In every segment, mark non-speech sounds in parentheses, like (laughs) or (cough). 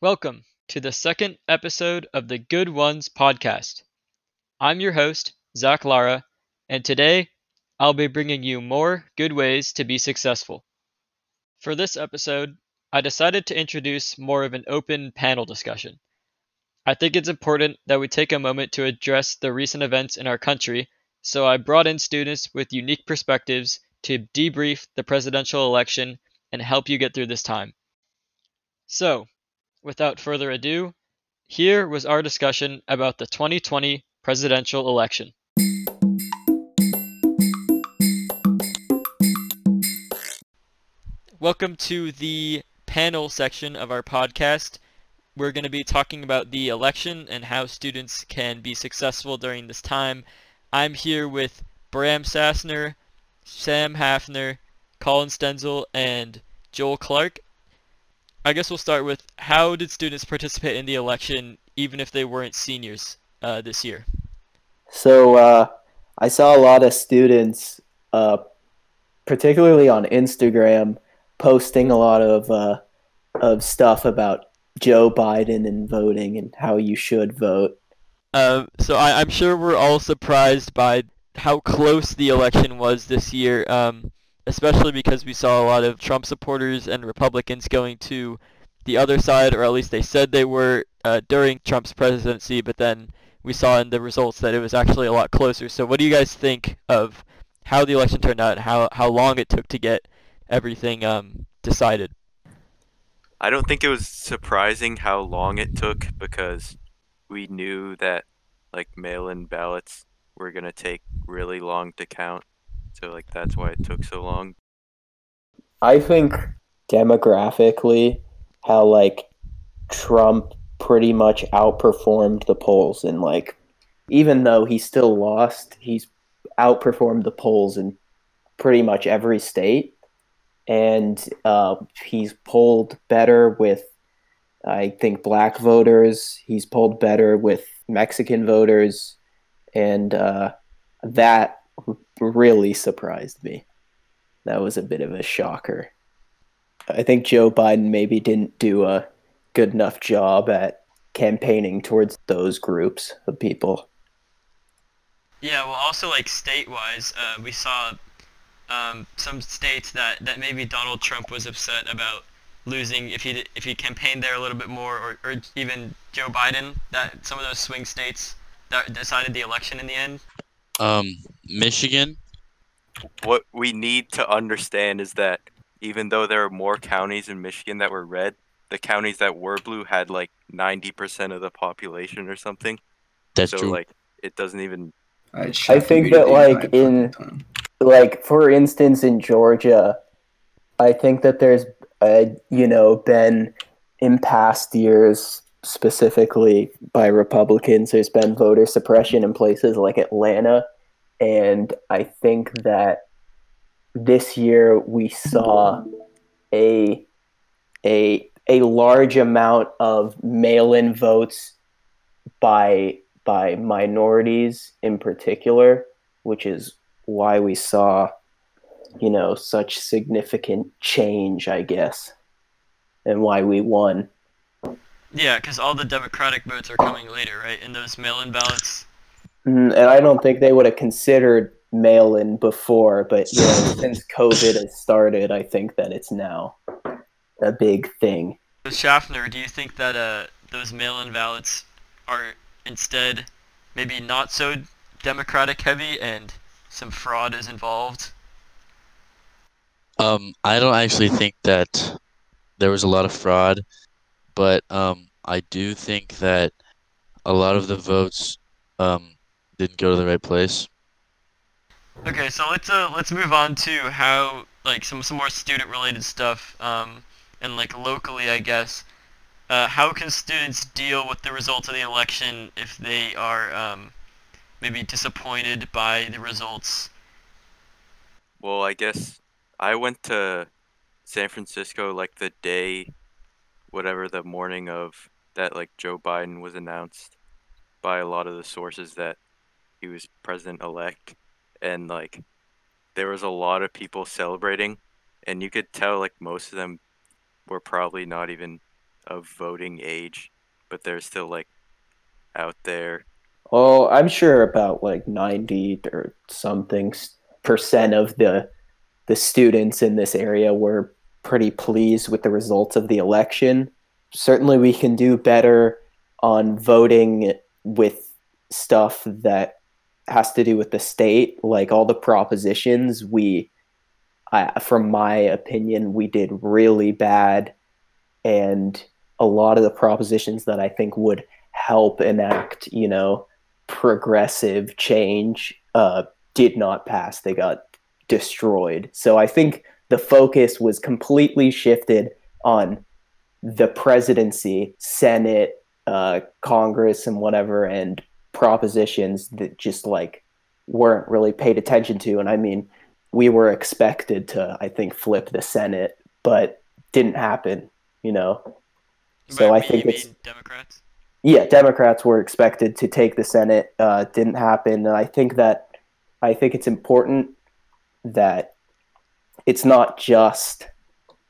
Welcome to the second episode of the Good Ones podcast. I'm your host, Zach Lara, and today I'll be bringing you more good ways to be successful. For this episode, I decided to introduce more of an open panel discussion. I think it's important that we take a moment to address the recent events in our country, so I brought in students with unique perspectives to debrief the presidential election and help you get through this time. So, without further ado, here was our discussion about the 2020 presidential election. Welcome to the panel section of our podcast. We're going to be talking about the election and how students can be successful during this time. I'm here with Bram Sassner, Sam Hafner, Colin Stenzel, and Joel Clark. I guess we'll start with how did students participate in the election even if they weren't seniors uh, this year? So uh, I saw a lot of students, uh, particularly on Instagram, posting a lot of uh, of stuff about Joe Biden and voting and how you should vote. Uh, so I, am sure we're all surprised by how close the election was this year, um, especially because we saw a lot of Trump supporters and Republicans going to the other side, or at least they said they were uh, during Trump's presidency, but then we saw in the results that it was actually a lot closer. So what do you guys think of how the election turned out and how, how long it took to get everything um, decided? I don't think it was surprising how long it took because we knew that like mail-in ballots were going to take really long to count. So like that's why it took so long. I think demographically how like Trump pretty much outperformed the polls and like even though he still lost, he's outperformed the polls in pretty much every state and uh, he's polled better with I think black voters. He's polled better with Mexican voters, and uh, that really surprised me. That was a bit of a shocker. I think Joe Biden maybe didn't do a good enough job at campaigning towards those groups of people. Yeah, well, also like state-wise, uh, we saw um, some states that, that maybe Donald Trump was upset about losing if he if he campaigned there a little bit more, or, or even Joe Biden. That some of those swing states that decided the election in the end. Um, Michigan. What we need to understand is that even though there are more counties in Michigan that were red, the counties that were blue had like ninety percent of the population or something. That's so true. like it doesn't even. I think that like in like for instance in Georgia, I think that there's uh, you know been in past years specifically by Republicans there's been voter suppression in places like Atlanta and I think that this year we saw a a a large amount of mail-in votes by by minorities in particular, which is why we saw, you know, such significant change, I guess, and why we won. Yeah, because all the Democratic votes are coming later, right? In those mail-in ballots. Mm, and I don't think they would have considered mail-in before, but you know, (laughs) since COVID has started, I think that it's now a big thing. So Schaffner, do you think that uh, those mail-in ballots are instead maybe not so Democratic heavy and some fraud is involved? Um, I don't actually think that there was a lot of fraud, but um, I do think that a lot of the votes um, didn't go to the right place. Okay, so let's uh, let's move on to how like some some more student related stuff um, and like locally, I guess. Uh, how can students deal with the results of the election if they are um, maybe disappointed by the results? Well, I guess I went to San Francisco like the day, whatever the morning of that, like Joe Biden was announced by a lot of the sources that he was president elect, and like there was a lot of people celebrating, and you could tell like most of them were probably not even of voting age, but they're still like out there. Oh, I'm sure about like 90 or something percent of the the students in this area were pretty pleased with the results of the election. Certainly, we can do better on voting with stuff that has to do with the state, like all the propositions. We, I, from my opinion, we did really bad, and a lot of the propositions that I think would help enact, you know, progressive change uh, did not pass. They got destroyed. So I think the focus was completely shifted on the presidency, Senate, uh, Congress, and whatever, and propositions that just like weren't really paid attention to. And I mean, we were expected to, I think, flip the Senate, but didn't happen. You know. So I think it's Democrats. yeah, Democrats were expected to take the Senate. Uh, didn't happen, and I think that I think it's important that it's not just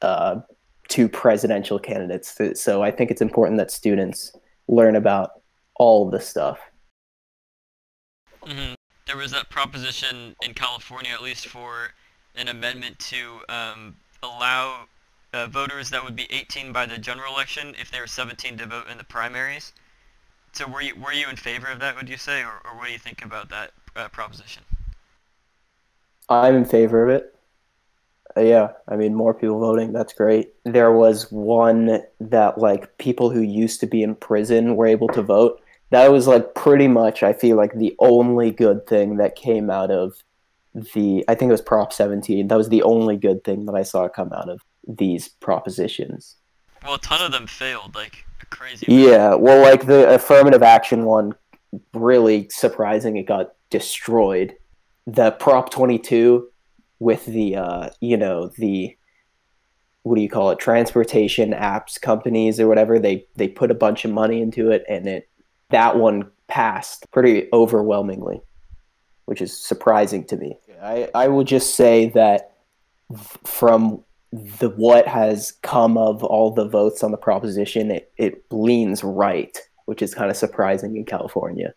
uh, two presidential candidates. So I think it's important that students learn about all the stuff. Hmm There was that proposition in California, at least for an amendment to um, allow uh, voters that would be 18 by the general election if they were 17 to vote in the primaries. So were you were you in favor of that? Would you say, or, or what do you think about that uh, proposition? I'm in favor of it. Uh, yeah, I mean, more people voting, that's great. There was one that, like, people who used to be in prison were able to vote. That was, like, pretty much, I feel like, the only good thing that came out of the, I think it was Prop 17. That was the only good thing that I saw come out of these propositions. Well, a ton of them failed, like a crazy. amount. Yeah, well, like, the affirmative action one, really surprising, it got destroyed. The Prop 22 with the uh, you know the what do you call it transportation apps companies or whatever they they put a bunch of money into it and it that one passed pretty overwhelmingly which is surprising to me i i will just say that from the what has come of all the votes on the proposition it, it leans right which is kind of surprising in california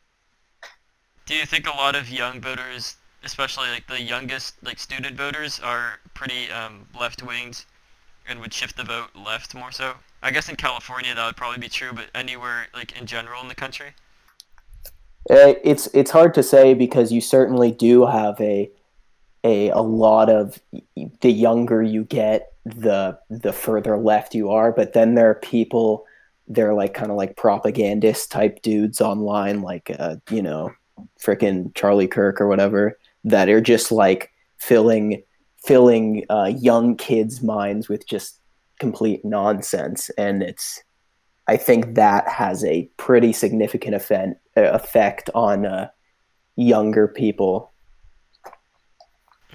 Do you think a lot of young voters, especially like the youngest, like student voters, are pretty um, left-winged and would shift the vote left more so? I guess in California that would probably be true, but anywhere like in general in the country. Uh, it's it's hard to say because you certainly do have a a a lot of the younger you get, the the further left you are. But then there are people, they're like kind of like propagandist type dudes online, like uh, you know, freaking Charlie Kirk or whatever, that are just like filling filling uh, young kids' minds with just complete nonsense, and it's I think that has a pretty significant effect effect on uh, younger people.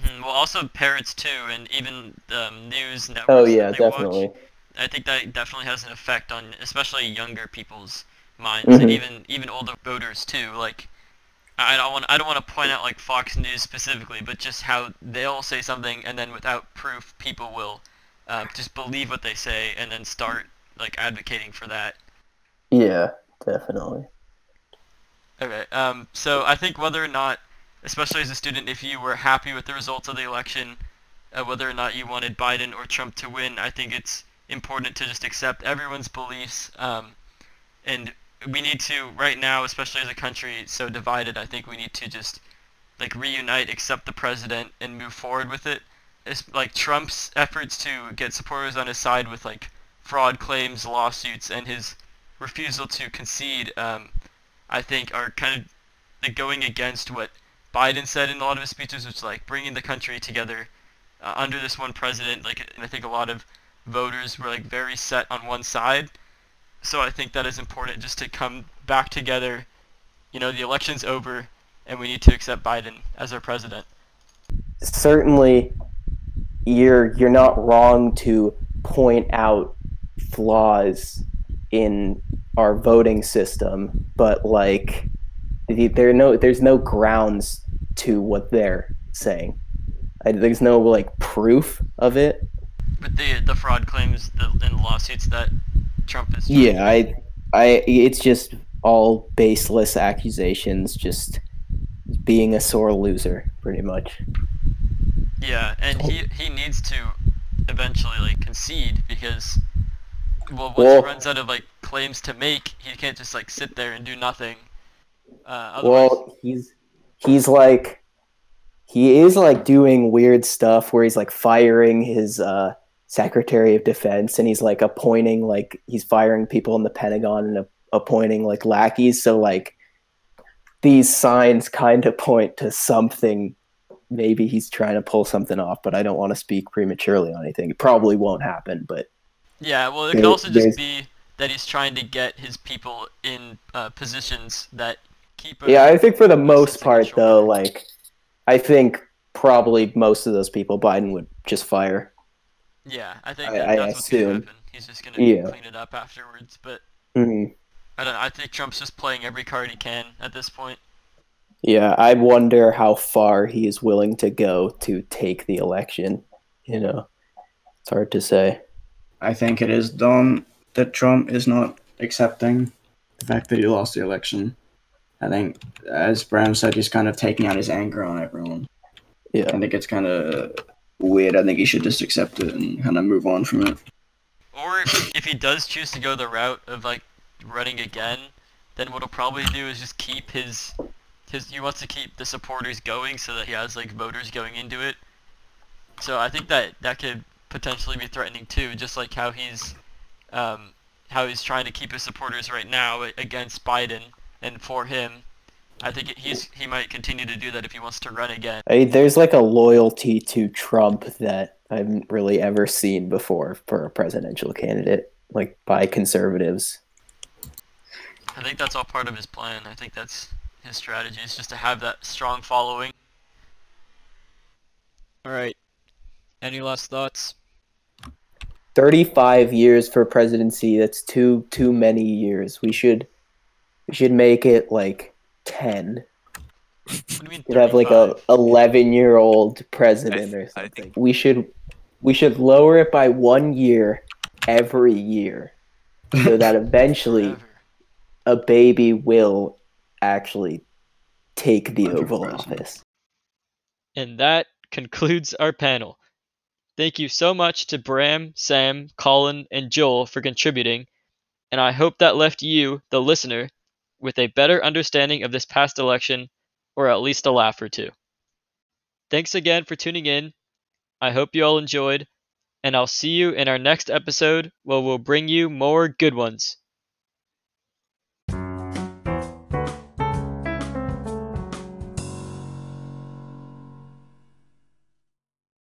Mhm, Well, also parents too, and even um, news networks. Oh yeah, they watch. definitely. I think that definitely has an effect on especially younger people's minds and Mhm. even even older voters too. Like I don't want I don't want to point out like Fox News specifically, but just how they'll say something and then without proof, people will uh, just believe what they say and then start like advocating for that. Yeah, definitely. Okay. Um. So I think whether or not, especially as a student, if you were happy with the results of the election, uh, whether or not you wanted Biden or Trump to win, I think it's important to just accept everyone's beliefs. Um, and we need to right now, especially as a country so divided, I think we need to just like reunite, accept the president, and move forward with it. Like Trump's efforts to get supporters on his side with like fraud claims, lawsuits, and his refusal to concede. Um, I think are kind of going against what Biden said in a lot of his speeches, which is like bringing the country together uh, under this one president. Like, and I think a lot of voters were like very set on one side. So I think that is important just to come back together. You know, the election's over, and we need to accept Biden as our president. Certainly, you're you're not wrong to point out flaws in our voting system, but like there no there's no grounds to what they're saying. I, there's no like proof of it. But the the fraud claims the, and lawsuits that Trump is. Yeah, I, I, it's just all baseless accusations, just being a sore loser, pretty much. Yeah, and he he needs to eventually like concede because well once Well- he runs out of like claims to make, he can't just like sit there and do nothing. Uh, otherwise, Well, he's he's like he is like doing weird stuff where he's like firing his uh secretary of defense and he's like appointing like he's firing people in the pentagon and a- appointing like lackeys so like these signs kind of (laughs) point to something maybe he's trying to pull something off but i don't want to speak prematurely on anything it probably won't happen but yeah, well it could also just be that he's trying to get his people in uh, positions that keep. Yeah, I think for the most part, though, like I think probably most of those people Biden would just fire. yeah, I think I- that, I that's what's gonna assume. happen. He's just gonna Yeah. clean it up afterwards, but Mhm. I don't. I think Trump's just playing every card he can at this point. Yeah, I wonder how far he is willing to go to take the election. You know, it's hard to say. I think it is done that Trump is not accepting the fact that he lost the election. I think, as Bram said, he's kind of taking out his anger on everyone. Yeah, I think it's kind of weird. I think he should just accept it and kind of move on from it. Or if, if he does choose to go the route of like running again, then what he'll probably do is just keep his his he wants to keep the supporters going so that he has like voters going into it. So I think that that could potentially be threatening too, just like how he's um, how he's trying to keep his supporters right now against Biden and for him. I think he's he might continue to do that if he wants to run again. I, there's like a loyalty to Trump that I haven't really ever seen before for a presidential candidate, like by conservatives. I think that's all part of his plan. I think that's his strategy is just to have that strong following. All right. Any last thoughts? 35 years for presidency that's too too many years we should we should make it like 10 What do you mean? We'd have like a 11 year old president I or something. think- We should we should lower it by one year every year, so that (laughs) eventually a baby will actually take the Run for Oval. Office. And that concludes our panel. Thank you so much to Bram, Sam, Colin, and Joel for contributing, and I hope that left you, the listener, with a better understanding of this past election, or at least a laugh or two. Thanks again for tuning in. I hope you all enjoyed, and I'll see you in our next episode where we'll bring you more good ones.